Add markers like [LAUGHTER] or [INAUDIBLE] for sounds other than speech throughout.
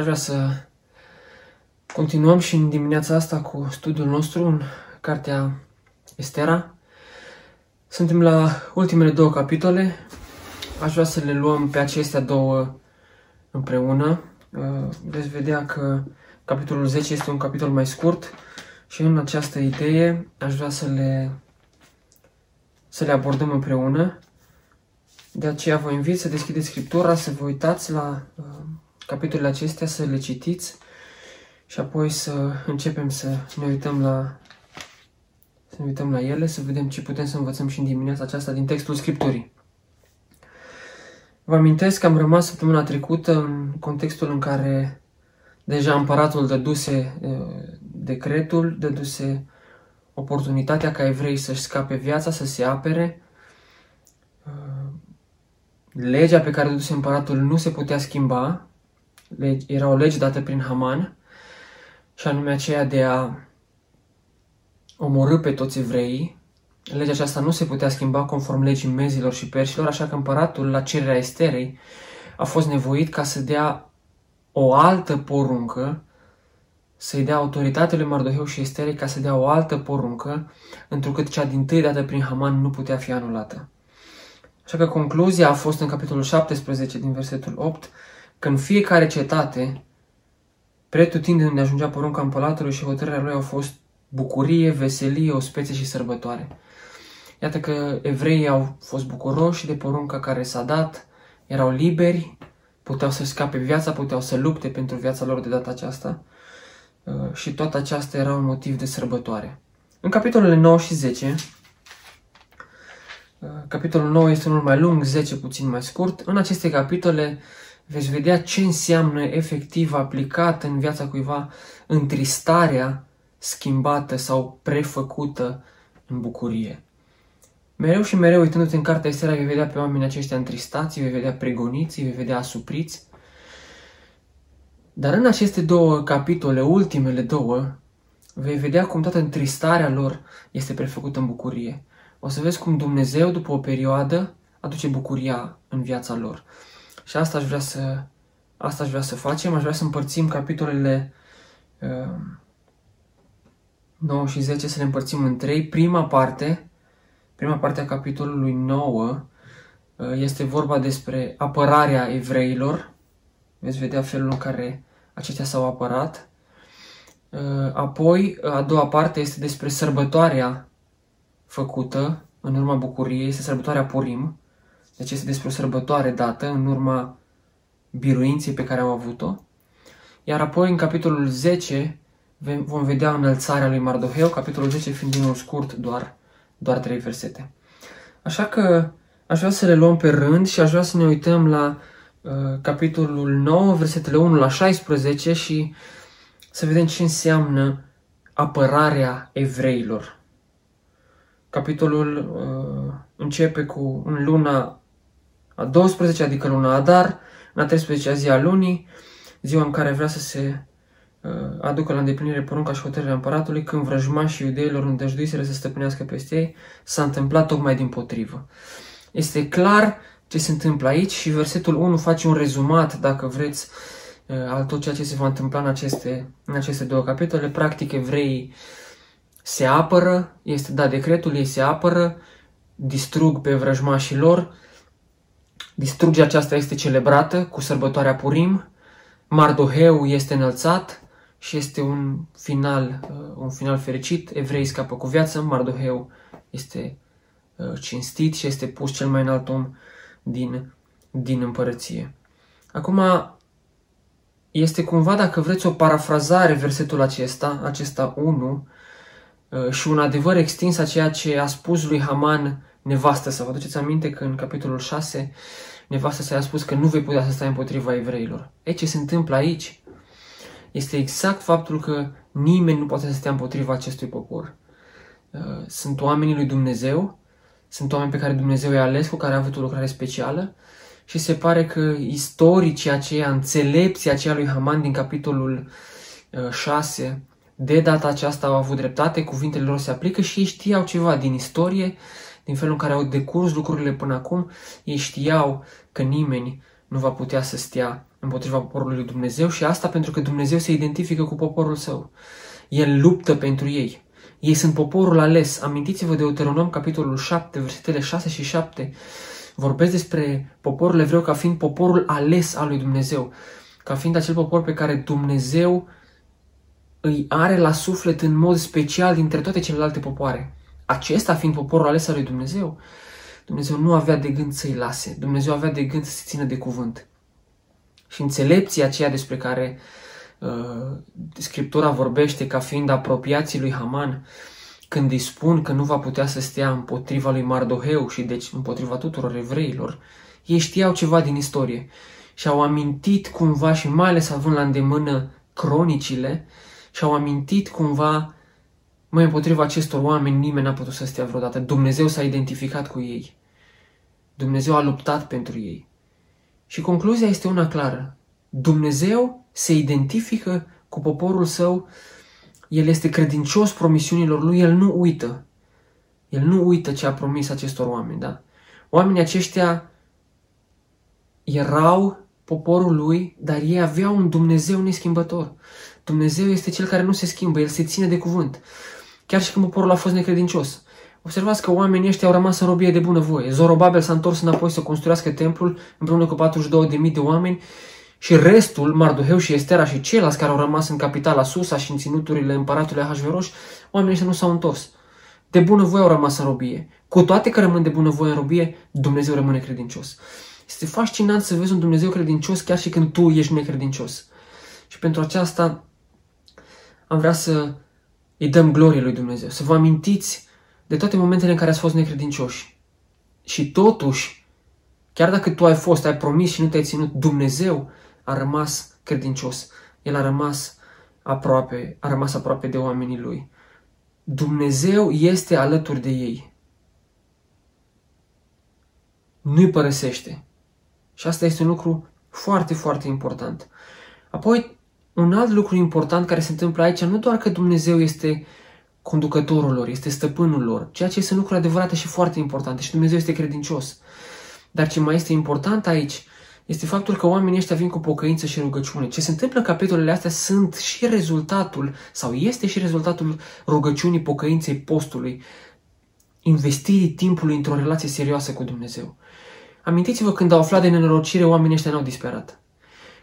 Aș vrea să continuăm și în dimineața asta cu studiul nostru în cartea Estera. Suntem la ultimele două capitole. Aș vrea să le luăm pe acestea două împreună. Uh, veți vedea că capitolul 10 este un capitol mai scurt și în această idee aș vrea să le, să le abordăm împreună. De aceea vă invit să deschideți Scriptura, să vă uitați la uh, capitolele acestea, să le citiți și apoi să începem să ne uităm la să ne uităm la ele, să vedem ce putem să învățăm și în dimineața aceasta din textul Scripturii. Vă amintesc că am rămas săptămâna trecută în contextul în care deja împăratul dăduse uh, decretul, dăduse oportunitatea ca evrei să-și scape viața, să se apere, uh, legea pe care o duse împăratul nu se putea schimba, era o lege dată prin Haman, și anume aceea de a omorâ pe toți evreii. Legea aceasta nu se putea schimba conform legii mezilor și perșilor, așa că împăratul, la cererea Esterei, a fost nevoit ca să dea o altă poruncă, să-i dea autoritate lui Mardoheu și Esterei ca să dea o altă poruncă, întrucât cea din tâi dată prin Haman nu putea fi anulată. Așa că concluzia a fost în capitolul 17 din versetul 8, că în fiecare cetate, pretutindeni unde ajungea porunca împăratului și hotărârea lui au fost bucurie, veselie, o speție și sărbătoare. Iată că evreii au fost bucuroși de porunca care s-a dat, erau liberi, puteau să scape viața, puteau să lupte pentru viața lor de data aceasta uh, și toată aceasta era un motiv de sărbătoare. În capitolele 9 și 10, uh, capitolul 9 este unul mai lung, 10 puțin mai scurt, în aceste capitole veți vedea ce înseamnă efectiv aplicat în viața cuiva întristarea schimbată sau prefăcută în bucurie. Mereu și mereu, uitându-te în cartea Estera, vei vedea pe oamenii aceștia întristați, vei vedea pregoniți, vei vedea asupriți. Dar în aceste două capitole, ultimele două, vei vedea cum toată întristarea lor este prefăcută în bucurie. O să vezi cum Dumnezeu, după o perioadă, aduce bucuria în viața lor. Și asta aș vrea să, asta aș vrea să facem. Aș vrea să împărțim capitolele uh, 9 și 10, să le împărțim în trei. Prima parte, prima parte a capitolului 9 uh, este vorba despre apărarea evreilor. Veți vedea felul în care aceștia s-au apărat. Uh, apoi, a doua parte este despre sărbătoarea făcută în urma bucuriei, este sărbătoarea Purim. Deci este despre o sărbătoare dată în urma biruinței pe care au avut-o. Iar apoi, în capitolul 10, vom vedea înălțarea lui Mardoheu, capitolul 10 fiind unul scurt, doar, doar 3 versete. Așa că aș vrea să le luăm pe rând și aș vrea să ne uităm la uh, capitolul 9, versetele 1 la 16 și să vedem ce înseamnă apărarea evreilor. Capitolul uh, începe cu în luna a 12, adică luna Adar, în a 13-a zi a lunii, ziua în care vrea să se uh, aducă la îndeplinire porunca și hotărârea împăratului, când vrăjmașii iudeilor îndăjduiseră să stăpânească peste ei, s-a întâmplat tocmai din potrivă. Este clar ce se întâmplă aici și versetul 1 face un rezumat, dacă vreți, uh, al tot ceea ce se va întâmpla în aceste, în aceste două capitole. Practic, evreii se apără, este dat decretul, ei se apără, distrug pe vrăjmașii lor, Distrugerea aceasta este celebrată cu sărbătoarea Purim, Mardoheu este înălțat și este un final, uh, un final fericit. Evrei scapă cu viață, Mardoheu este uh, cinstit și este pus cel mai înalt om din, din împărăție. Acum, este cumva, dacă vreți, o parafrazare versetul acesta, acesta 1, uh, și un adevăr extins a ceea ce a spus lui Haman nevastă să vă aduceți aminte că în capitolul 6 nevastă să i-a spus că nu vei putea să stai împotriva evreilor. E ce se întâmplă aici este exact faptul că nimeni nu poate să stea împotriva acestui popor. Uh, sunt oamenii lui Dumnezeu, sunt oameni pe care Dumnezeu i-a ales, cu care a avut o lucrare specială și se pare că istoricii aceia, înțelepții aceia lui Haman din capitolul 6, uh, de data aceasta au avut dreptate, cuvintele lor se aplică și ei știau ceva din istorie din felul în care au decurs lucrurile până acum, ei știau că nimeni nu va putea să stea împotriva poporului lui Dumnezeu și asta pentru că Dumnezeu se identifică cu poporul său. El luptă pentru ei. Ei sunt poporul ales. Amintiți-vă de Deuteronom, capitolul 7, versetele 6 și 7. Vorbesc despre poporul evreu ca fiind poporul ales al lui Dumnezeu, ca fiind acel popor pe care Dumnezeu îi are la suflet în mod special dintre toate celelalte popoare. Acesta fiind poporul ales al lui Dumnezeu, Dumnezeu nu avea de gând să-i lase. Dumnezeu avea de gând să se țină de cuvânt. Și înțelepția aceea despre care uh, Scriptura vorbește ca fiind apropiații lui Haman, când îi spun că nu va putea să stea împotriva lui Mardoheu și deci împotriva tuturor evreilor, ei știau ceva din istorie și au amintit cumva și mai ales având la îndemână cronicile și au amintit cumva mai împotriva acestor oameni nimeni n-a putut să stea vreodată. Dumnezeu s-a identificat cu ei. Dumnezeu a luptat pentru ei. Și concluzia este una clară. Dumnezeu se identifică cu poporul său, el este credincios promisiunilor lui, el nu uită. El nu uită ce a promis acestor oameni, da? Oamenii aceștia erau poporul lui, dar ei aveau un Dumnezeu neschimbător. Dumnezeu este cel care nu se schimbă, el se ține de cuvânt. Chiar și când poporul a fost necredincios. Observați că oamenii ăștia au rămas în robie de bunăvoie. Zorobabel s-a întors înapoi să construiască templul împreună cu 42.000 de oameni și restul, Marduheu și Estera și ceilalți care au rămas în capitala Susa și în ținuturile împăratului Ahasveros, oamenii ăștia nu s-au întors. De bunăvoie au rămas în robie. Cu toate că rămân de bunăvoie în robie, Dumnezeu rămâne credincios. Este fascinant să vezi un Dumnezeu credincios chiar și când tu ești necredincios. Și pentru aceasta am vrea să îi dăm glorie lui Dumnezeu, să vă amintiți de toate momentele în care ați fost necredincioși. Și totuși, chiar dacă tu ai fost, ai promis și nu te-ai ținut, Dumnezeu a rămas credincios. El a rămas aproape, a rămas aproape de oamenii lui. Dumnezeu este alături de ei. Nu-i părăsește. Și asta este un lucru foarte, foarte important. Apoi, un alt lucru important care se întâmplă aici, nu doar că Dumnezeu este conducătorul lor, este stăpânul lor, ceea ce este lucruri adevărate și foarte importante și Dumnezeu este credincios. Dar ce mai este important aici este faptul că oamenii ăștia vin cu pocăință și rugăciune. Ce se întâmplă în capitolele astea sunt și rezultatul, sau este și rezultatul rugăciunii, pocăinței, postului, investirii timpului într-o relație serioasă cu Dumnezeu. Amintiți-vă când au aflat de nenorocire, oamenii ăștia n-au disperat.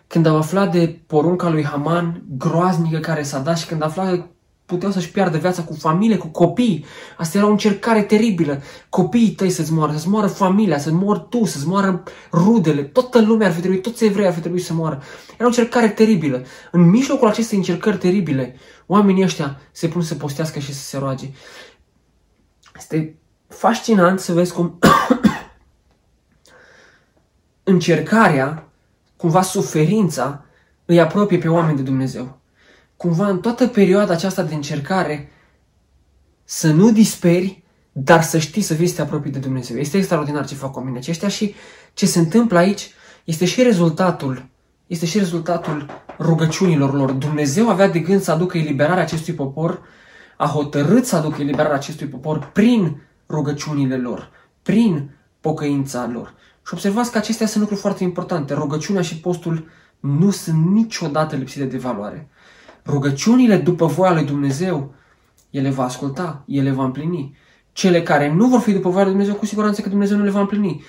Când au aflat de porunca lui Haman, groaznică care s-a dat și când au aflat că puteau să-și piardă viața cu familie, cu copii. Asta era o încercare teribilă. Copiii tăi să-ți moară, să-ți moară familia, să-ți moară tu, să-ți moară rudele. Toată lumea ar fi trebuit, toți evrei ar fi trebuit să moară. Era o încercare teribilă. În mijlocul acestei încercări teribile, oamenii ăștia se pun să postească și să se roage. Este fascinant să vezi cum [COUGHS] încercarea, cumva suferința, îi apropie pe oameni de Dumnezeu. Cumva în toată perioada aceasta de încercare să nu disperi, dar să știi să vii să te apropii de Dumnezeu. Este extraordinar ce fac oamenii aceștia și ce se întâmplă aici este și rezultatul este și rezultatul rugăciunilor lor. Dumnezeu avea de gând să aducă eliberarea acestui popor, a hotărât să aducă eliberarea acestui popor prin rugăciunile lor, prin pocăința lor. Și observați că acestea sunt lucruri foarte importante. Rugăciunea și postul nu sunt niciodată lipsite de valoare. Rugăciunile după voia lui Dumnezeu, El le va asculta, El le va împlini. Cele care nu vor fi după voia lui Dumnezeu, cu siguranță că Dumnezeu nu le va împlini.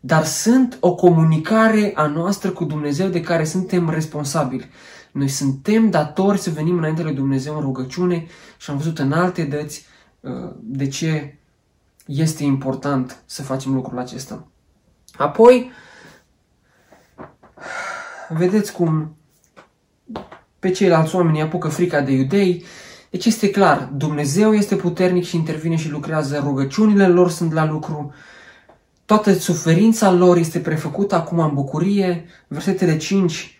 Dar sunt o comunicare a noastră cu Dumnezeu de care suntem responsabili. Noi suntem datori să venim înainte lui Dumnezeu în rugăciune și am văzut în alte dăți uh, de ce este important să facem lucrul acesta. Apoi, vedeți cum pe ceilalți oameni apucă frica de iudei. Deci este clar, Dumnezeu este puternic și intervine și lucrează, rugăciunile lor sunt la lucru, toată suferința lor este prefăcută acum în bucurie. Versetele 5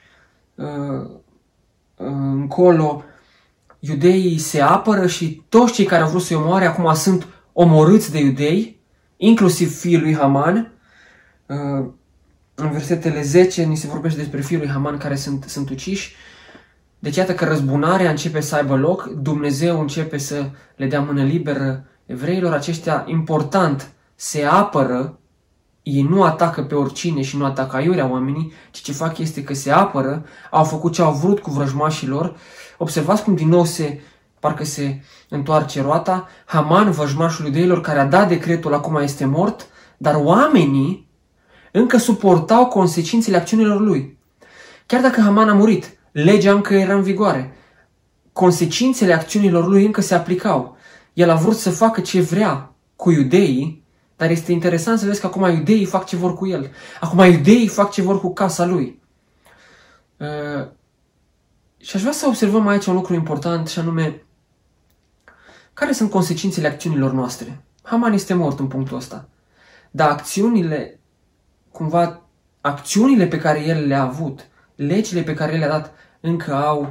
uh, uh, încolo, iudeii se apără și toți cei care au vrut să-i omoare acum sunt omorâți de iudei, inclusiv fiul lui Haman. Uh, în versetele 10 ni se vorbește despre fiul lui Haman care sunt, sunt uciși. Deci iată că răzbunarea începe să aibă loc, Dumnezeu începe să le dea mână liberă evreilor, aceștia important se apără ei nu atacă pe oricine și nu atacă aiurea oamenii, ci ce fac este că se apără, au făcut ce au vrut cu vrăjmașilor. Observați cum din nou se, parcă se întoarce roata. Haman, vrăjmașul iudeilor, care a dat decretul, acum este mort, dar oamenii încă suportau consecințele acțiunilor lui. Chiar dacă Haman a murit, legea încă era în vigoare. Consecințele acțiunilor lui încă se aplicau. El a vrut să facă ce vrea cu iudeii, dar este interesant să vezi că acum iudeii fac ce vor cu el. Acum iudeii fac ce vor cu casa lui. Uh, și aș vrea să observăm aici un lucru important și anume care sunt consecințele acțiunilor noastre. Haman este mort în punctul ăsta. Dar acțiunile, cumva, acțiunile pe care el le-a avut, legile pe care le-a dat, încă au,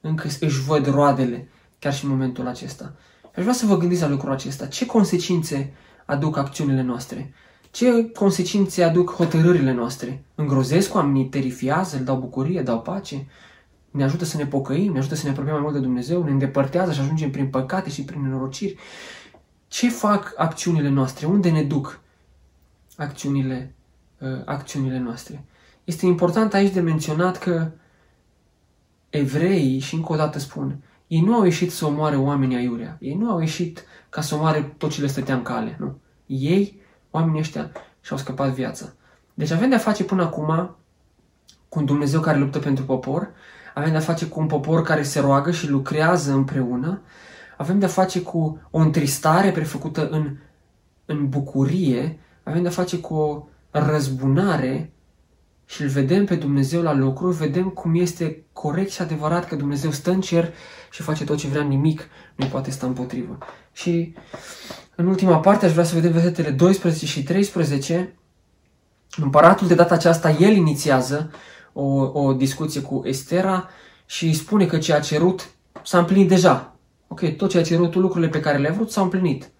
încă își văd roadele, chiar și în momentul acesta. Aș vrea să vă gândiți la lucrul acesta. Ce consecințe aduc acțiunile noastre? Ce consecințe aduc hotărârile noastre? Îngrozesc oamenii, terifiază, îl dau bucurie, dau pace? Ne ajută să ne pocăim, ne ajută să ne apropiem mai mult de Dumnezeu, ne îndepărtează și ajungem prin păcate și prin nenorociri. Ce fac acțiunile noastre? Unde ne duc acțiunile, uh, acțiunile noastre? Este important aici de menționat că evreii, și încă o dată spun, ei nu au ieșit să omoare oamenii aiurea. Ei nu au ieșit ca să omoare tot ce le stătea în cale. Nu. Ei, oamenii ăștia, și-au scăpat viața. Deci avem de-a face până acum cu un Dumnezeu care luptă pentru popor, avem de-a face cu un popor care se roagă și lucrează împreună, avem de-a face cu o întristare prefăcută în, în bucurie, avem de-a face cu o răzbunare și îl vedem pe Dumnezeu la lucru, vedem cum este corect și adevărat că Dumnezeu stă în cer și face tot ce vrea, nimic nu poate sta împotrivă. Și în ultima parte aș vrea să vedem versetele 12 și 13. Împăratul de data aceasta, el inițiază o, o discuție cu Estera și îi spune că ce a cerut s-a împlinit deja. Ok, tot ce a cerut, lucrurile pe care le-a vrut s-au împlinit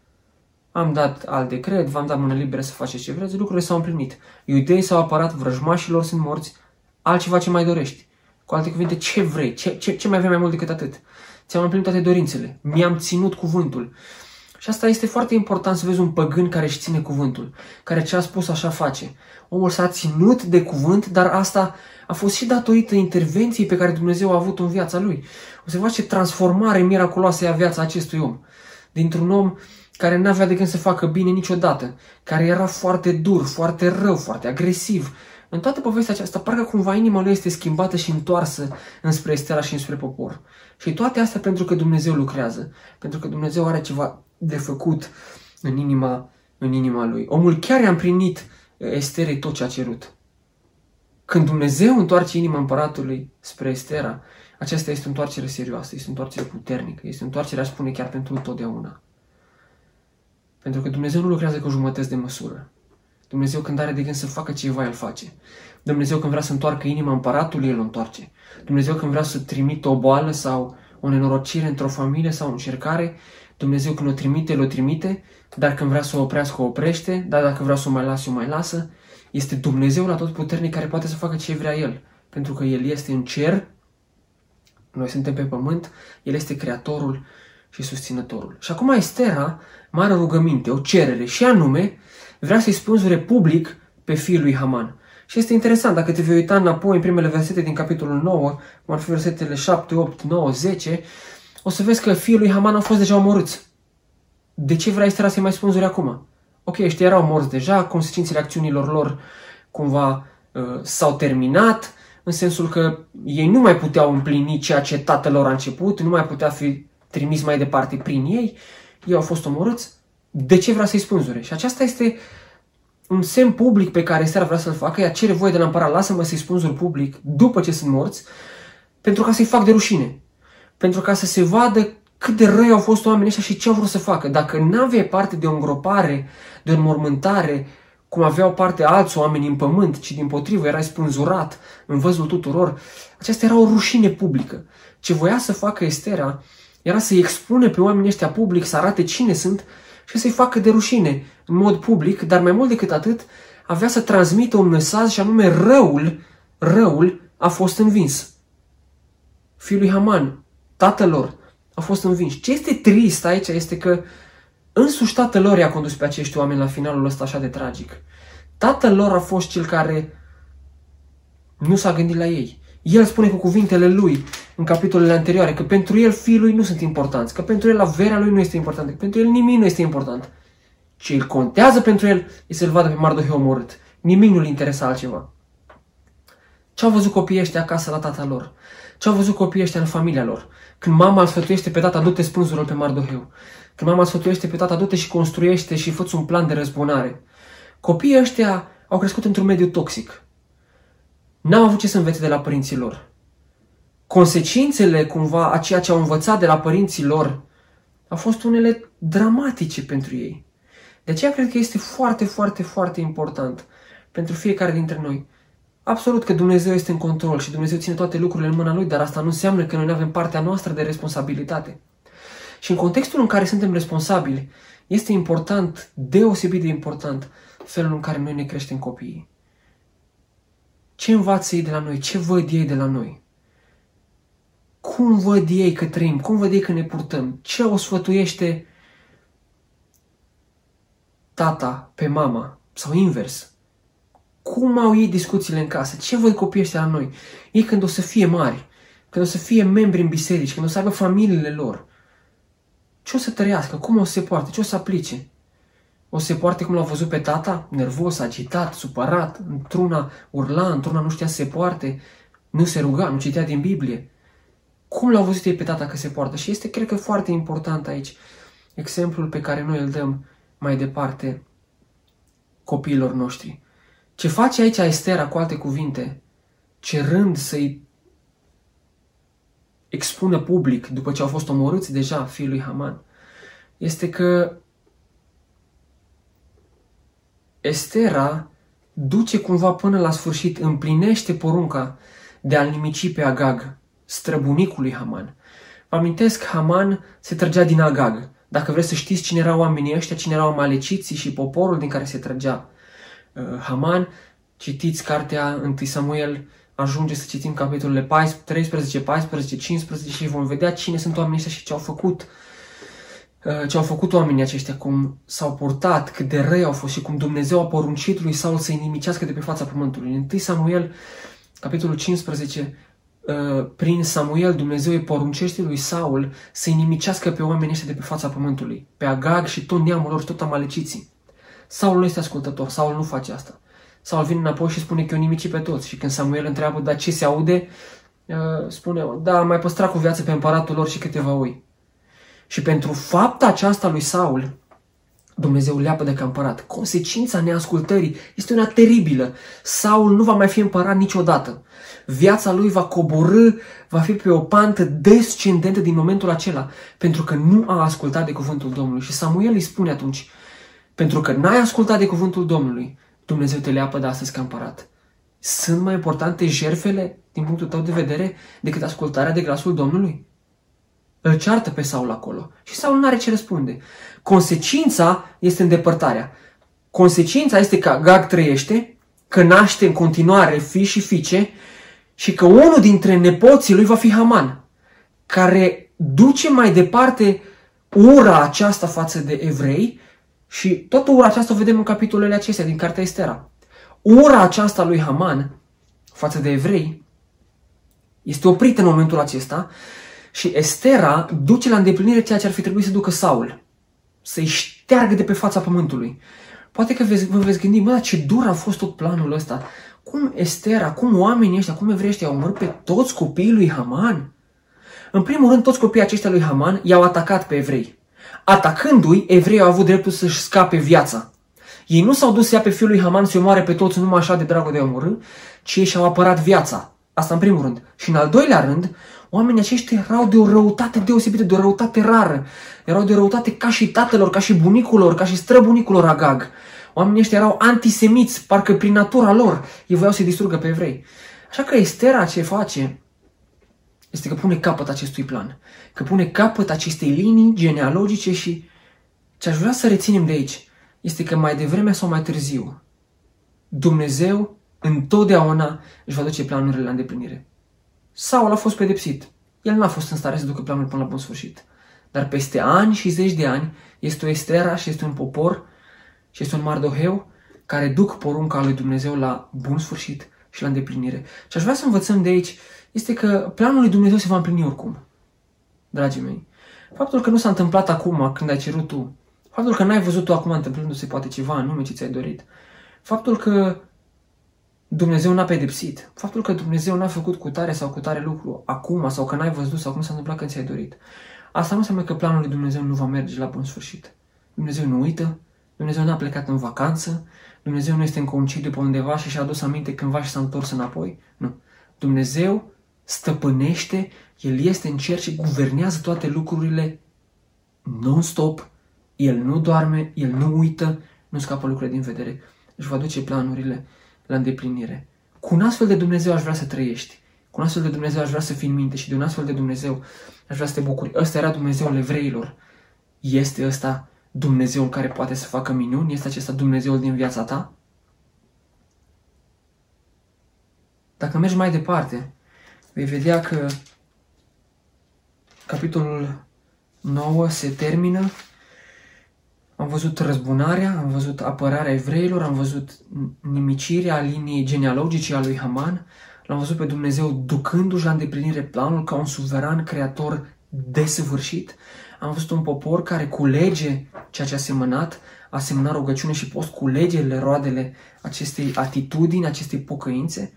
am dat alt decret, v-am dat mână liberă să faceți ce vreți, lucrurile s-au împlinit. Iudeii s-au apărat, vrăjmașilor sunt morți, altceva ce mai dorești. Cu alte cuvinte, ce vrei? Ce, ce, ce mai vrei mai mult decât atât? Ți-am împlinit toate dorințele. Mi-am ținut cuvântul. Și asta este foarte important să vezi un păgân care își ține cuvântul, care ce a spus așa face. Omul s-a ținut de cuvânt, dar asta a fost și datorită intervenției pe care Dumnezeu a avut în viața lui. Observați ce transformare miraculoasă e a viața acestui om. Dintr-un om care n-avea de gând să facă bine niciodată, care era foarte dur, foarte rău, foarte agresiv. În toată povestea aceasta, parcă cumva inima lui este schimbată și întoarsă înspre Estera și înspre popor. Și toate astea pentru că Dumnezeu lucrează, pentru că Dumnezeu are ceva de făcut în inima, în inima lui. Omul chiar i-a împlinit Esterei tot ce a cerut. Când Dumnezeu întoarce inima împăratului spre Estera, aceasta este o întoarcere serioasă, este o întoarcere puternică, este o întoarcere, aș spune, chiar pentru totdeauna. Pentru că Dumnezeu nu lucrează cu jumătăți de măsură. Dumnezeu când are de gând să facă ceva, El face. Dumnezeu când vrea să întoarcă inima împăratului, El o întoarce. Dumnezeu când vrea să trimită o boală sau o nenorocire într-o familie sau o încercare, Dumnezeu când o trimite, El o trimite, dar când vrea să o oprească, o oprește, dar dacă vrea să o mai lasă, o mai lasă. Este Dumnezeu la tot puternic care poate să facă ce vrea El. Pentru că El este în cer, noi suntem pe pământ, El este Creatorul și susținătorul. Și acum Estera mare rugăminte, o cerere și anume vrea să-i spânzure public pe fiul lui Haman. Și este interesant, dacă te vei uita înapoi în primele versete din capitolul 9, cum ar fi versetele 7, 8, 9, 10, o să vezi că fiul lui Haman a fost deja omorâți. De ce vrea Estera să-i mai spânzure acum? Ok, ăștia erau morți deja, consecințele acțiunilor lor cumva uh, s-au terminat, în sensul că ei nu mai puteau împlini ceea ce tatăl lor a început, nu mai putea fi trimis mai departe prin ei, ei au fost omorâți, de ce vrea să-i spânzure? Și aceasta este un semn public pe care Estera vrea să-l facă, ea cere voie de la împărat, lasă-mă să-i spânzur public după ce sunt morți, pentru ca să-i fac de rușine. Pentru ca să se vadă cât de răi au fost oamenii ăștia și ce au vrut să facă. Dacă nu aveai parte de o îngropare, de o înmormântare, cum aveau parte alți oameni în pământ, ci din potrivă erai spânzurat în văzul tuturor, aceasta era o rușine publică. Ce voia să facă Estera era să-i expune pe oamenii ăștia public, să arate cine sunt și să-i facă de rușine în mod public, dar mai mult decât atât, avea să transmită un mesaj și anume răul, răul a fost învins. Fiul lui Haman, tatăl lor, a fost învins. Ce este trist aici este că însuși tatăl lor i-a condus pe acești oameni la finalul ăsta așa de tragic. Tatăl lor a fost cel care nu s-a gândit la ei. El spune cu cuvintele lui în capitolele anterioare că pentru el fiii lui nu sunt importanți, că pentru el averea lui nu este importantă, că pentru el nimic nu este important. Ce îl contează pentru el este să-l vadă pe Mardoheu omorât. Nimic nu-l interesa altceva. Ce au văzut copiii ăștia acasă la tata lor? Ce au văzut copiii ăștia în familia lor? Când mama îl sfătuiește pe tata, du-te spânzurul pe Mardoheu. Când mama îl sfătuiește pe tata, du-te și construiește și fă un plan de răzbunare. Copiii ăștia au crescut într-un mediu toxic. N-au avut ce să învețe de la părinții lor. Consecințele, cumva, a ceea ce au învățat de la părinții lor au fost unele dramatice pentru ei. De aceea cred că este foarte, foarte, foarte important pentru fiecare dintre noi. Absolut că Dumnezeu este în control și Dumnezeu ține toate lucrurile în mâna Lui, dar asta nu înseamnă că noi nu avem partea noastră de responsabilitate. Și în contextul în care suntem responsabili, este important, deosebit de important, felul în care noi ne creștem copiii. Ce învață ei de la noi? Ce văd ei de la noi? Cum văd ei că trăim? Cum văd ei că ne purtăm? Ce o sfătuiește tata pe mama? Sau invers? Cum au ei discuțiile în casă? Ce văd copiii ăștia la noi? Ei când o să fie mari, când o să fie membri în biserici, când o să aibă familiile lor, ce o să trăiască? Cum o să se poarte? Ce o să aplice? O să se poarte cum l-au văzut pe tata? Nervos, agitat, supărat, într-una urla, într-una nu știa să se poarte, nu se ruga, nu citea din Biblie. Cum l-au văzut ei pe tata că se poartă? Și este, cred că, foarte important aici exemplul pe care noi îl dăm mai departe copiilor noștri. Ce face aici Estera, cu alte cuvinte, cerând să-i expună public, după ce au fost omorâți deja fiul lui Haman, este că Estera duce cumva până la sfârșit, împlinește porunca de a-l nimici pe Agag, străbunicul lui Haman. Vă amintesc, Haman se trăgea din Agag. Dacă vreți să știți cine erau oamenii ăștia, cine erau maleciții și poporul din care se trăgea uh, Haman, citiți cartea 1 Samuel, ajunge să citim capitolele 13, 14, 15 și vom vedea cine sunt oamenii ăștia și ce au făcut uh, ce au făcut oamenii aceștia, cum s-au purtat, cât de răi au fost și cum Dumnezeu a poruncit lui Saul să-i nimicească de pe fața pământului. În 1 Samuel, capitolul 15, uh, prin Samuel, Dumnezeu îi poruncește lui Saul să-i nimicească pe oamenii ăștia de pe fața pământului, pe Agag și tot neamul lor, tot amaleciții. Saul nu este ascultător, Saul nu face asta. Saul vine înapoi și spune că eu nimici pe toți. Și când Samuel întreabă, dar ce se aude, uh, spune, da, mai păstra cu viață pe împăratul lor și câteva oi. Și pentru fapta aceasta lui Saul, Dumnezeu leapă de împărat. Consecința neascultării este una teribilă. Saul nu va mai fi împărat niciodată. Viața lui va coborâ, va fi pe o pantă descendentă din momentul acela, pentru că nu a ascultat de cuvântul Domnului. Și Samuel îi spune atunci, pentru că n-ai ascultat de cuvântul Domnului, Dumnezeu te leapă de astăzi ca împărat. Sunt mai importante jerfele, din punctul tău de vedere, decât ascultarea de glasul Domnului? Îl ceartă pe Saul acolo și Saul nu are ce răspunde. Consecința este îndepărtarea. Consecința este că Gag trăiește, că naște în continuare fi și fiice și că unul dintre nepoții lui va fi Haman, care duce mai departe ura aceasta față de evrei și toată ura aceasta o vedem în capitolele acestea din Cartea Estera. Ura aceasta lui Haman față de evrei este oprită în momentul acesta și Estera duce la îndeplinire ceea ce ar fi trebuit să ducă Saul. Să-i șteargă de pe fața pământului. Poate că vă veți gândi, mă, ce dur a fost tot planul ăsta. Cum Estera, cum oamenii ăștia, cum evreii ăștia au omorât pe toți copiii lui Haman? În primul rând, toți copiii aceștia lui Haman i-au atacat pe evrei. Atacându-i, evreii au avut dreptul să-și scape viața. Ei nu s-au dus ea pe fiul lui Haman să omoare pe toți numai așa de dragul de omorâ, ci ei și-au apărat viața. Asta în primul rând. Și în al doilea rând, oamenii aceștia erau de o răutate deosebită, de o răutate rară. Erau de o răutate ca și tatelor, ca și bunicul lor, ca și străbunicul lor Agag. Oamenii ăștia erau antisemiți, parcă prin natura lor. Ei voiau să-i distrugă pe evrei. Așa că Estera ce face este că pune capăt acestui plan, că pune capăt acestei linii genealogice și ce aș vrea să reținem de aici este că mai devreme sau mai târziu Dumnezeu întotdeauna își va duce planurile la îndeplinire. Saul a fost pedepsit. El n-a fost în stare să ducă planul până la bun sfârșit. Dar peste ani și zeci de ani este o Estera și este un popor și este un Mardoheu care duc porunca lui Dumnezeu la bun sfârșit și la îndeplinire. Și aș vrea să învățăm de aici este că planul lui Dumnezeu se va împlini oricum. Dragii mei, faptul că nu s-a întâmplat acum când ai cerut tu, faptul că n-ai văzut tu acum întâmplându-se poate ceva anume ce ți-ai dorit, faptul că Dumnezeu n-a pedepsit, faptul că Dumnezeu n-a făcut cu tare sau cu tare lucru acum sau că n-ai văzut sau că nu s-a întâmplat când ți-ai dorit, asta nu înseamnă că planul lui Dumnezeu nu va merge la bun sfârșit. Dumnezeu nu uită, Dumnezeu n-a plecat în vacanță, Dumnezeu nu este în concediu pe undeva și și-a adus aminte cândva și s-a întors înapoi. Nu. Dumnezeu stăpânește, El este în cer și guvernează toate lucrurile non-stop. El nu doarme, El nu uită, nu scapă lucrurile din vedere. Își va duce planurile la îndeplinire. Cu un astfel de Dumnezeu aș vrea să trăiești. Cu un astfel de Dumnezeu aș vrea să fii în minte și de un astfel de Dumnezeu aș vrea să te bucuri. Ăsta era Dumnezeul evreilor. Este ăsta Dumnezeul care poate să facă minuni? Este acesta Dumnezeul din viața ta? Dacă mergi mai departe, vei vedea că capitolul 9 se termină. Am văzut răzbunarea, am văzut apărarea evreilor, am văzut nimicirea liniei genealogice a lui Haman, l-am văzut pe Dumnezeu ducându-și la îndeplinire planul ca un suveran creator desăvârșit. Am văzut un popor care culege ceea ce a semănat, a semănat rugăciune și poți culege roadele acestei atitudini, acestei pocăințe.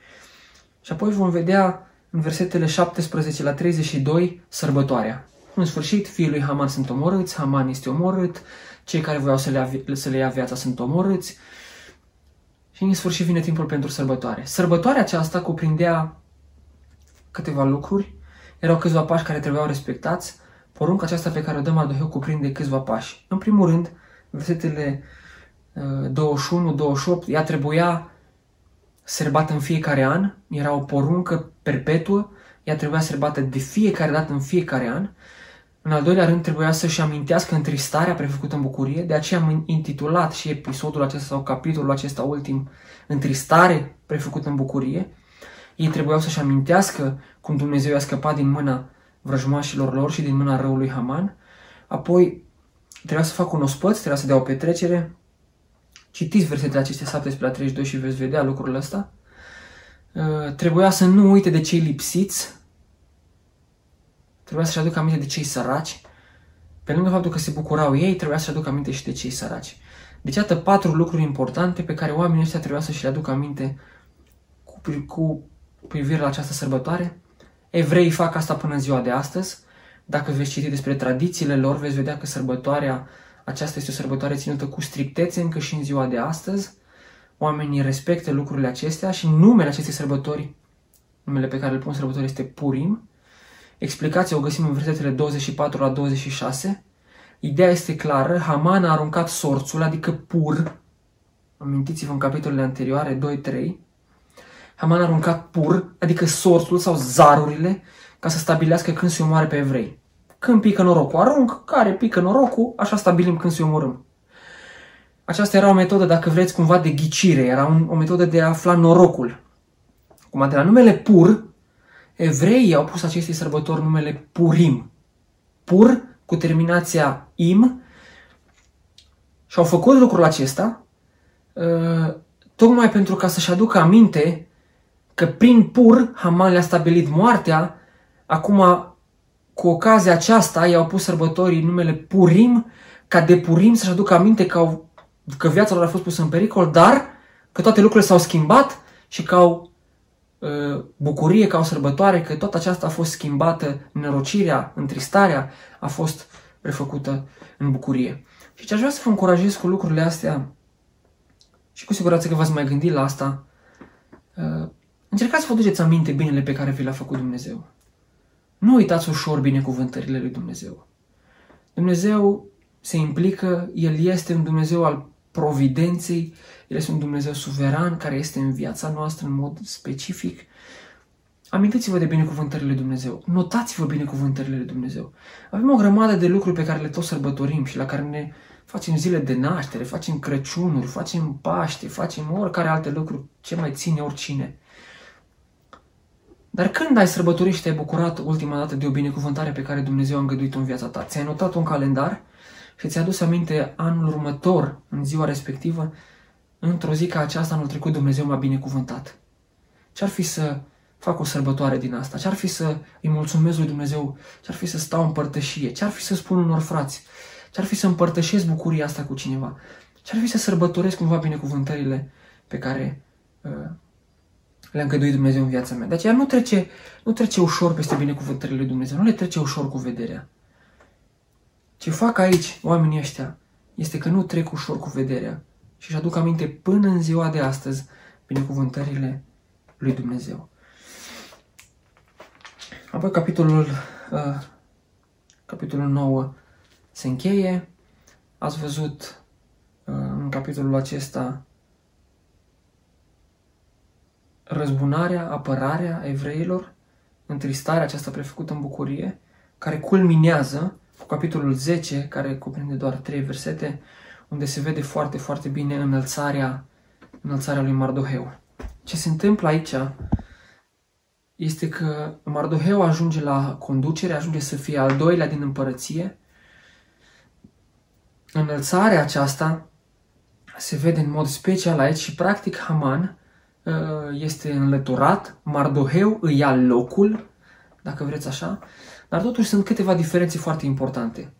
Și apoi vom vedea în versetele 17 la 32 sărbătoarea. În sfârșit, fiii lui Haman sunt omorâți, Haman este omorât, cei care voiau să le, ia, să le ia viața sunt omorâți și în sfârșit vine timpul pentru sărbătoare. Sărbătoarea aceasta cuprindea câteva lucruri, erau câțiva pași care trebuiau respectați, porunca aceasta pe care o dăm Adoheu cuprinde câțiva pași. În primul rând, versetele 21-28, uh, ea trebuia sărbată în fiecare an, era o poruncă perpetuă, ea trebuia sărbată de fiecare dată în fiecare an. În al doilea rând, trebuia să-și amintească întristarea prefăcută în bucurie, de aceea am intitulat și episodul acesta sau capitolul acesta ultim, Întristare prefăcută în bucurie. Ei trebuiau să-și amintească cum Dumnezeu i-a scăpat din mâna vrăjmașilor lor și din mâna răului Haman. Apoi trebuia să facă un ospăț, trebuia să dea o petrecere, Citiți versetele acestea 17 la 32 și veți vedea lucrul ăsta. Uh, trebuia să nu uite de cei lipsiți, trebuia să-și aducă aminte de cei săraci. Pe lângă faptul că se bucurau ei, trebuia să-și aducă aminte și de cei săraci. Deci, iată patru lucruri importante pe care oamenii ăștia trebuia să-și le aducă aminte cu, cu privire la această sărbătoare. Evreii fac asta până în ziua de astăzi. Dacă veți citi despre tradițiile lor, veți vedea că sărbătoarea aceasta este o sărbătoare ținută cu strictețe încă și în ziua de astăzi. Oamenii respectă lucrurile acestea și numele acestei sărbători, numele pe care îl pun sărbători este Purim. Explicația o găsim în versetele 24 la 26. Ideea este clară, Haman a aruncat sorțul, adică pur, amintiți-vă în capitolele anterioare, 2-3, Haman a aruncat pur, adică sorțul sau zarurile, ca să stabilească când se omoare pe evrei. Când pică norocul, arunc, care pică norocul, așa stabilim când se omorâm. Aceasta era o metodă, dacă vreți, cumva de ghicire, era un, o metodă de a afla norocul. Cum de la numele Pur, evreii au pus acestei sărbători numele Purim. Pur cu terminația im și au făcut lucrul acesta uh, tocmai pentru ca să-și aducă aminte că prin Pur Haman le-a stabilit moartea, acum cu ocazia aceasta i-au pus sărbătorii numele Purim, ca de Purim să-și aducă aminte că, au, că viața lor a fost pusă în pericol, dar că toate lucrurile s-au schimbat și că au uh, bucurie, ca o sărbătoare, că tot aceasta a fost schimbată, nerocirea, întristarea a fost refăcută în bucurie. Și ce aș vrea să vă încurajez cu lucrurile astea, și cu siguranță că v-ați mai gândit la asta, uh, încercați să vă duceți aminte binele pe care vi l-a făcut Dumnezeu. Nu uitați ușor binecuvântările lui Dumnezeu. Dumnezeu se implică, El este un Dumnezeu al providenței, El este un Dumnezeu suveran care este în viața noastră în mod specific. Amintiți-vă de binecuvântările lui Dumnezeu. Notați-vă binecuvântările lui Dumnezeu. Avem o grămadă de lucruri pe care le tot sărbătorim și la care ne facem zile de naștere, facem Crăciunuri, facem Paște, facem oricare alte lucruri, ce mai ține oricine. Dar când ai sărbătorit și te-ai bucurat ultima dată de o binecuvântare pe care Dumnezeu a îngăduit-o în viața ta? Ți-ai notat un calendar și ți-ai adus aminte anul următor, în ziua respectivă, într-o zi ca aceasta anul trecut Dumnezeu m-a binecuvântat? Ce-ar fi să fac o sărbătoare din asta? Ce-ar fi să îi mulțumesc lui Dumnezeu? Ce-ar fi să stau în părtășie? Ce-ar fi să spun unor frați? Ce-ar fi să împărtășesc bucuria asta cu cineva? Ce-ar fi să sărbătoresc cumva binecuvântările pe care uh, le-a îngăduit Dumnezeu în viața mea? De aceea nu trece, nu trece ușor peste binecuvântările lui Dumnezeu, nu le trece ușor cu vederea. Ce fac aici oamenii ăștia este că nu trec ușor cu vederea și își aduc aminte până în ziua de astăzi binecuvântările lui Dumnezeu. Apoi capitolul, uh, capitolul 9 se încheie. Ați văzut uh, în capitolul acesta răzbunarea, apărarea evreilor, întristarea aceasta prefăcută în bucurie, care culminează cu capitolul 10, care cuprinde doar trei versete, unde se vede foarte, foarte bine înălțarea, înălțarea lui Mardoheu. Ce se întâmplă aici este că Mardoheu ajunge la conducere, ajunge să fie al doilea din împărăție. Înălțarea aceasta se vede în mod special aici și practic Haman uh, este înlăturat, Mardoheu îi ia locul, dacă vreți așa, dar totuși sunt câteva diferențe foarte importante.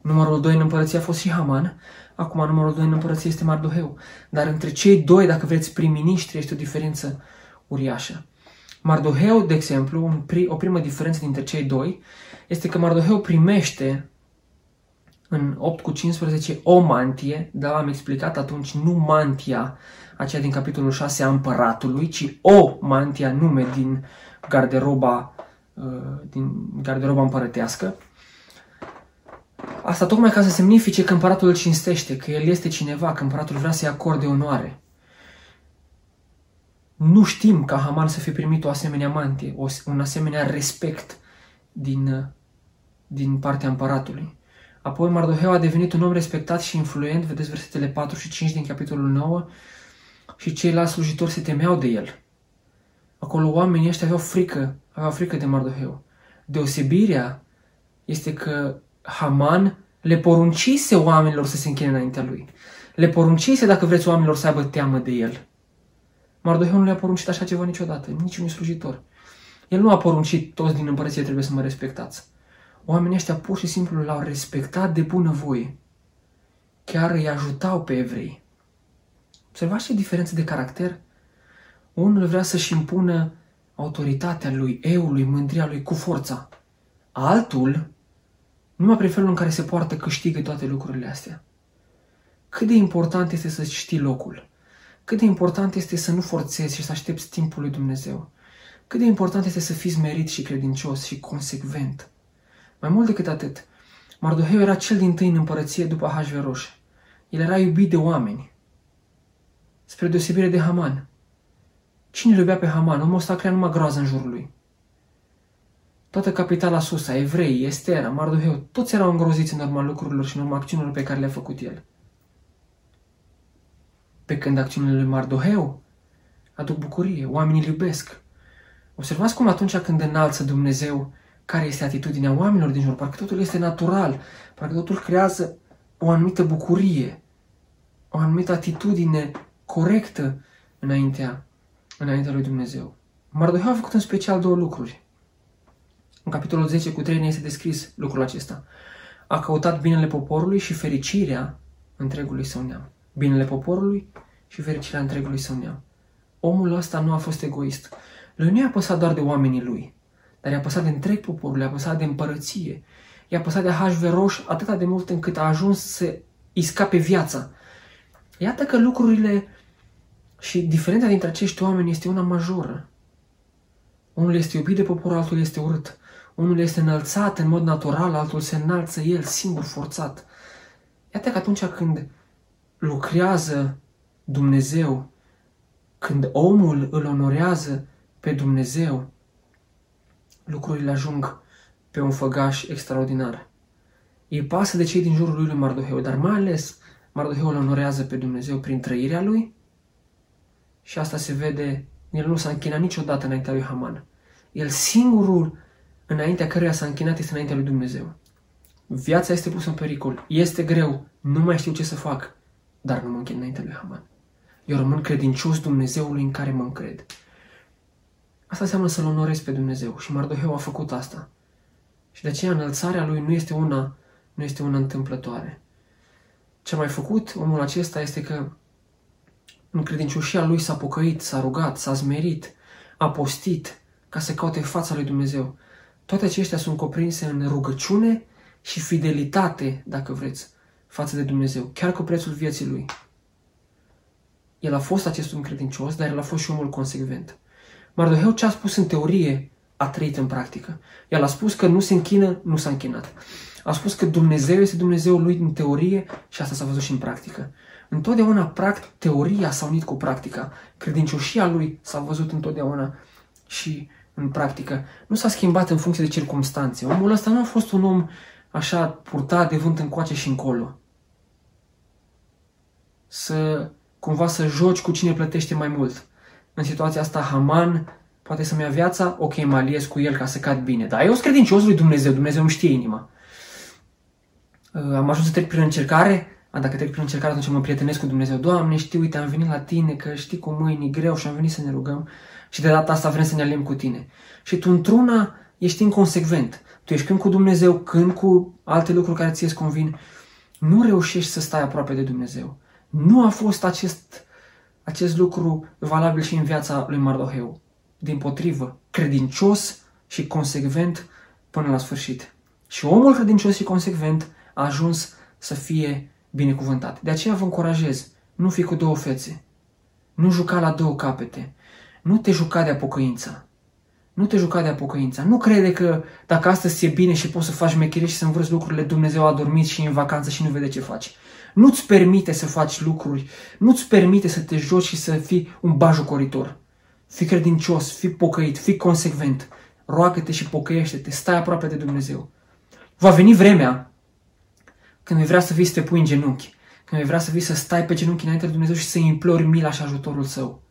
Numărul 2 în împărăție a fost și Haman, acum numărul 2 în împărăție este Mardoheu. Dar între cei doi, dacă vreți, prim-ministri, este o diferență uriașă. Mardoheu, de exemplu, un pri, o primă diferență dintre cei doi este că Mardoheu primește în 8 cu 15 o mantie, dar am explicat atunci nu mantia aceea din capitolul 6 a împăratului, ci o mantia nume din garderoba Uh, din garderoba împărătească. Asta tocmai ca să semnifice că împăratul îl cinstește, că el este cineva, că împăratul vrea să-i acorde onoare. Nu știm ca Haman să fi primit o asemenea mantie, o, un asemenea respect din, uh, din partea împăratului. Apoi Mardoheu a devenit un om respectat și influent, vedeți versetele 4 și 5 din capitolul 9, și ceilalți slujitori se temeau de el. Acolo oamenii ăștia aveau frică avea frică de Mardoheu. Deosebirea este că Haman le poruncise oamenilor să se închine înaintea lui. Le poruncise, dacă vreți, oamenilor să aibă teamă de el. Mardoheu nu le-a poruncit așa ceva niciodată, niciunui slujitor. El nu a poruncit, toți din împărăție trebuie să mă respectați. Oamenii ăștia pur și simplu l-au respectat de bunăvoie. Chiar îi ajutau pe evrei. Observați ce diferență de caracter? Unul vrea să-și impună autoritatea lui, eului, mândria lui cu forța. Altul, numai prin felul în care se poartă, câștigă toate lucrurile astea. Cât de important este să știi locul. Cât de important este să nu forțezi și să aștepți timpul lui Dumnezeu. Cât de important este să fii merit și credincios și consecvent. Mai mult decât atât, Mardoheu era cel din tâi în împărăție după Ahasveros. El era iubit de oameni. Spre deosebire de Haman, Cine îl iubea pe Haman? Omul ăsta crea numai groază în jurul lui. Toată capitala Susa, evrei, Estera, Mardoheu, toți erau îngroziți în urma lucrurilor și în urma acțiunilor pe care le-a făcut el. Pe când acțiunile lui Mardoheu aduc bucurie, oamenii îl iubesc. Observați cum atunci când înalță Dumnezeu care este atitudinea oamenilor din jur, parcă totul este natural, parcă totul creează o anumită bucurie, o anumită atitudine corectă înaintea înaintea lui Dumnezeu. Mardoheu a făcut în special două lucruri. În capitolul 10 cu 3 ne este descris lucrul acesta. A căutat binele poporului și fericirea întregului său neam. Binele poporului și fericirea întregului său neam. Omul ăsta nu a fost egoist. Lui nu i-a păsat doar de oamenii lui, dar i-a păsat de întreg poporul, i-a păsat de împărăție, i-a păsat de Hashverosh atât de mult încât a ajuns să îi scape viața. Iată că lucrurile și diferența dintre acești oameni este una majoră. Unul este iubit de popor, altul este urât. Unul este înălțat în mod natural, altul se înalță el singur, forțat. Iată că atunci când lucrează Dumnezeu, când omul îl onorează pe Dumnezeu, lucrurile ajung pe un făgaș extraordinar. Îi pasă de cei din jurul lui, lui Mardoheu, dar mai ales Mardoheu îl onorează pe Dumnezeu prin trăirea lui și asta se vede, el nu s-a închinat niciodată înaintea lui Haman. El singurul înaintea căruia s-a închinat este înaintea lui Dumnezeu. Viața este pusă în pericol, este greu, nu mai știu ce să fac, dar nu mă închin înaintea lui Haman. Eu rămân credincios Dumnezeului în care mă încred. Asta înseamnă să-L onorezi pe Dumnezeu și Mardoheu a făcut asta. Și de aceea înălțarea lui nu este una, nu este una întâmplătoare. Ce a mai făcut omul acesta este că în credincioșia lui s-a pocăit, s-a rugat, s-a zmerit, a postit ca să caute fața lui Dumnezeu. Toate acestea sunt cuprinse în rugăciune și fidelitate, dacă vreți, față de Dumnezeu, chiar cu prețul vieții lui. El a fost acest om credincios, dar el a fost și omul consecvent. Mardoheu ce a spus în teorie a trăit în practică. El a spus că nu se închină, nu s-a închinat. A spus că Dumnezeu este Dumnezeul lui în teorie și asta s-a văzut și în practică. Întotdeauna practic, teoria s-a unit cu practica. Credincioșia lui s-a văzut întotdeauna și în practică. Nu s-a schimbat în funcție de circumstanțe. Omul ăsta nu a fost un om așa purtat de vânt încoace și încolo. Să cumva să joci cu cine plătește mai mult. În situația asta, Haman poate să-mi ia viața, ok, mă aliez cu el ca să cad bine. Dar eu sunt credincios lui Dumnezeu, Dumnezeu îmi știe inima. Uh, am ajuns să trec prin încercare, a, dacă trec prin încercare, atunci mă prietenesc cu Dumnezeu. Doamne, știi, uite, am venit la tine, că știi cum e greu și am venit să ne rugăm și de data asta vrem să ne alim cu tine. Și tu într-una ești inconsecvent. Tu ești când cu Dumnezeu, când cu alte lucruri care ți-e convin. Nu reușești să stai aproape de Dumnezeu. Nu a fost acest, acest lucru valabil și în viața lui Mardoheu. Din potrivă, credincios și consecvent până la sfârșit. Și omul credincios și consecvent a ajuns să fie binecuvântat. De aceea vă încurajez, nu fi cu două fețe. Nu juca la două capete. Nu te juca de apocăința. Nu te juca de apocăința. Nu crede că dacă astăzi ți-e bine și poți să faci mecherie și să învârți lucrurile, Dumnezeu a dormit și e în vacanță și nu vede ce faci. Nu-ți permite să faci lucruri, nu-ți permite să te joci și să fii un bajucoritor. Fii credincios, fii pocăit, fii consecvent. Roagă-te și pocăiește-te, stai aproape de Dumnezeu. Va veni vremea când vei vrea să vii să te pui în genunchi, când vei vrea să vii să stai pe genunchi înainte de Dumnezeu și să implori mila și ajutorul Său.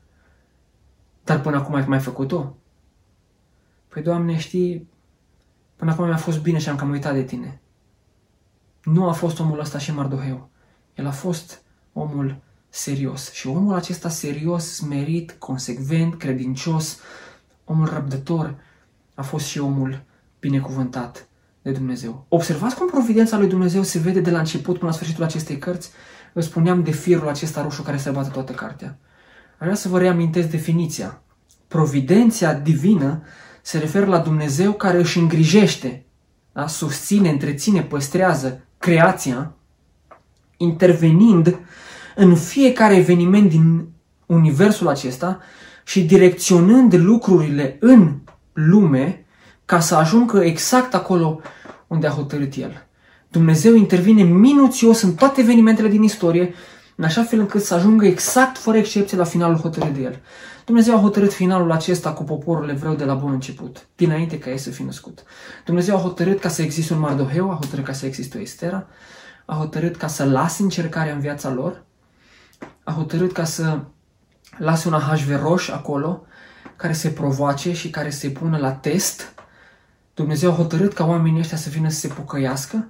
Dar până acum ai mai făcut-o? Păi, Doamne, știi, până acum mi-a fost bine și am cam uitat de Tine. Nu a fost omul ăsta și Mardoheu. El a fost omul serios. Și omul acesta serios, smerit, consecvent, credincios, omul răbdător, a fost și omul binecuvântat de Dumnezeu. Observați cum providența lui Dumnezeu se vede de la început până la sfârșitul acestei cărți. Vă spuneam de firul acesta roșu care se bate toată cartea. Aș vrea să vă reamintesc definiția. Providenția divină se referă la Dumnezeu care își îngrijește, da? susține, întreține, păstrează creația, intervenind în fiecare eveniment din universul acesta și direcționând lucrurile în lume ca să ajungă exact acolo unde a hotărât El. Dumnezeu intervine minuțios în toate evenimentele din istorie, în așa fel încât să ajungă exact, fără excepție, la finalul hotărât de El. Dumnezeu a hotărât finalul acesta cu poporul evreu de la bun început, dinainte ca ei să fie născut. Dumnezeu a hotărât ca să existe un Mardoheu, a hotărât ca să existe o Estera, a hotărât ca să lase încercarea în viața lor, a hotărât ca să lase un ahasveroș acolo, care se provoace și care se pună la test. Dumnezeu a hotărât ca oamenii ăștia să vină să se pocăiască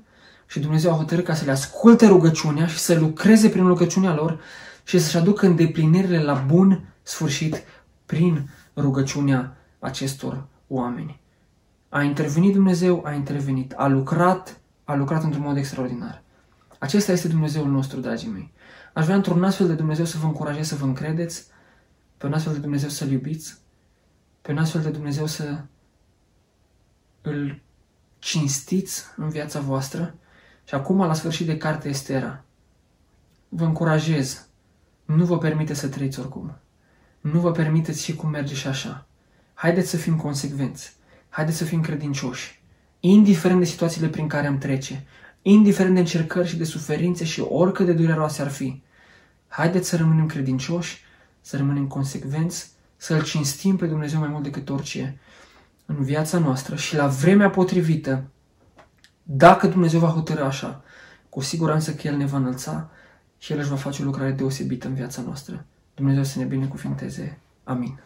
și Dumnezeu a hotărât ca să le asculte rugăciunea și să lucreze prin rugăciunea lor și să-și aducă îndeplinirile la bun sfârșit prin rugăciunea acestor oameni. A intervenit Dumnezeu, a intervenit, a lucrat, a lucrat într-un mod extraordinar. Acesta este Dumnezeul nostru, dragii mei. Aș vrea într-un astfel de Dumnezeu să vă încurajez să vă încredeți, pe un astfel de Dumnezeu să-L iubiți, pe un astfel de Dumnezeu să îl cinstiți în viața voastră și acum, la sfârșit de carte Estera, vă încurajez, nu vă permite să trăiți oricum. Nu vă permiteți și cum merge și așa. Haideți să fim consecvenți. Haideți să fim credincioși. Indiferent de situațiile prin care am trece, indiferent de încercări și de suferințe și oricât de dureroase ar fi. Haideți să rămânem credincioși, să rămânem consecvenți, să-L cinstim pe Dumnezeu mai mult decât orice în viața noastră și la vremea potrivită, dacă Dumnezeu va hotărâ așa, cu siguranță că El ne va înălța și El își va face o lucrare deosebită în viața noastră. Dumnezeu să ne binecuvinteze. Amin.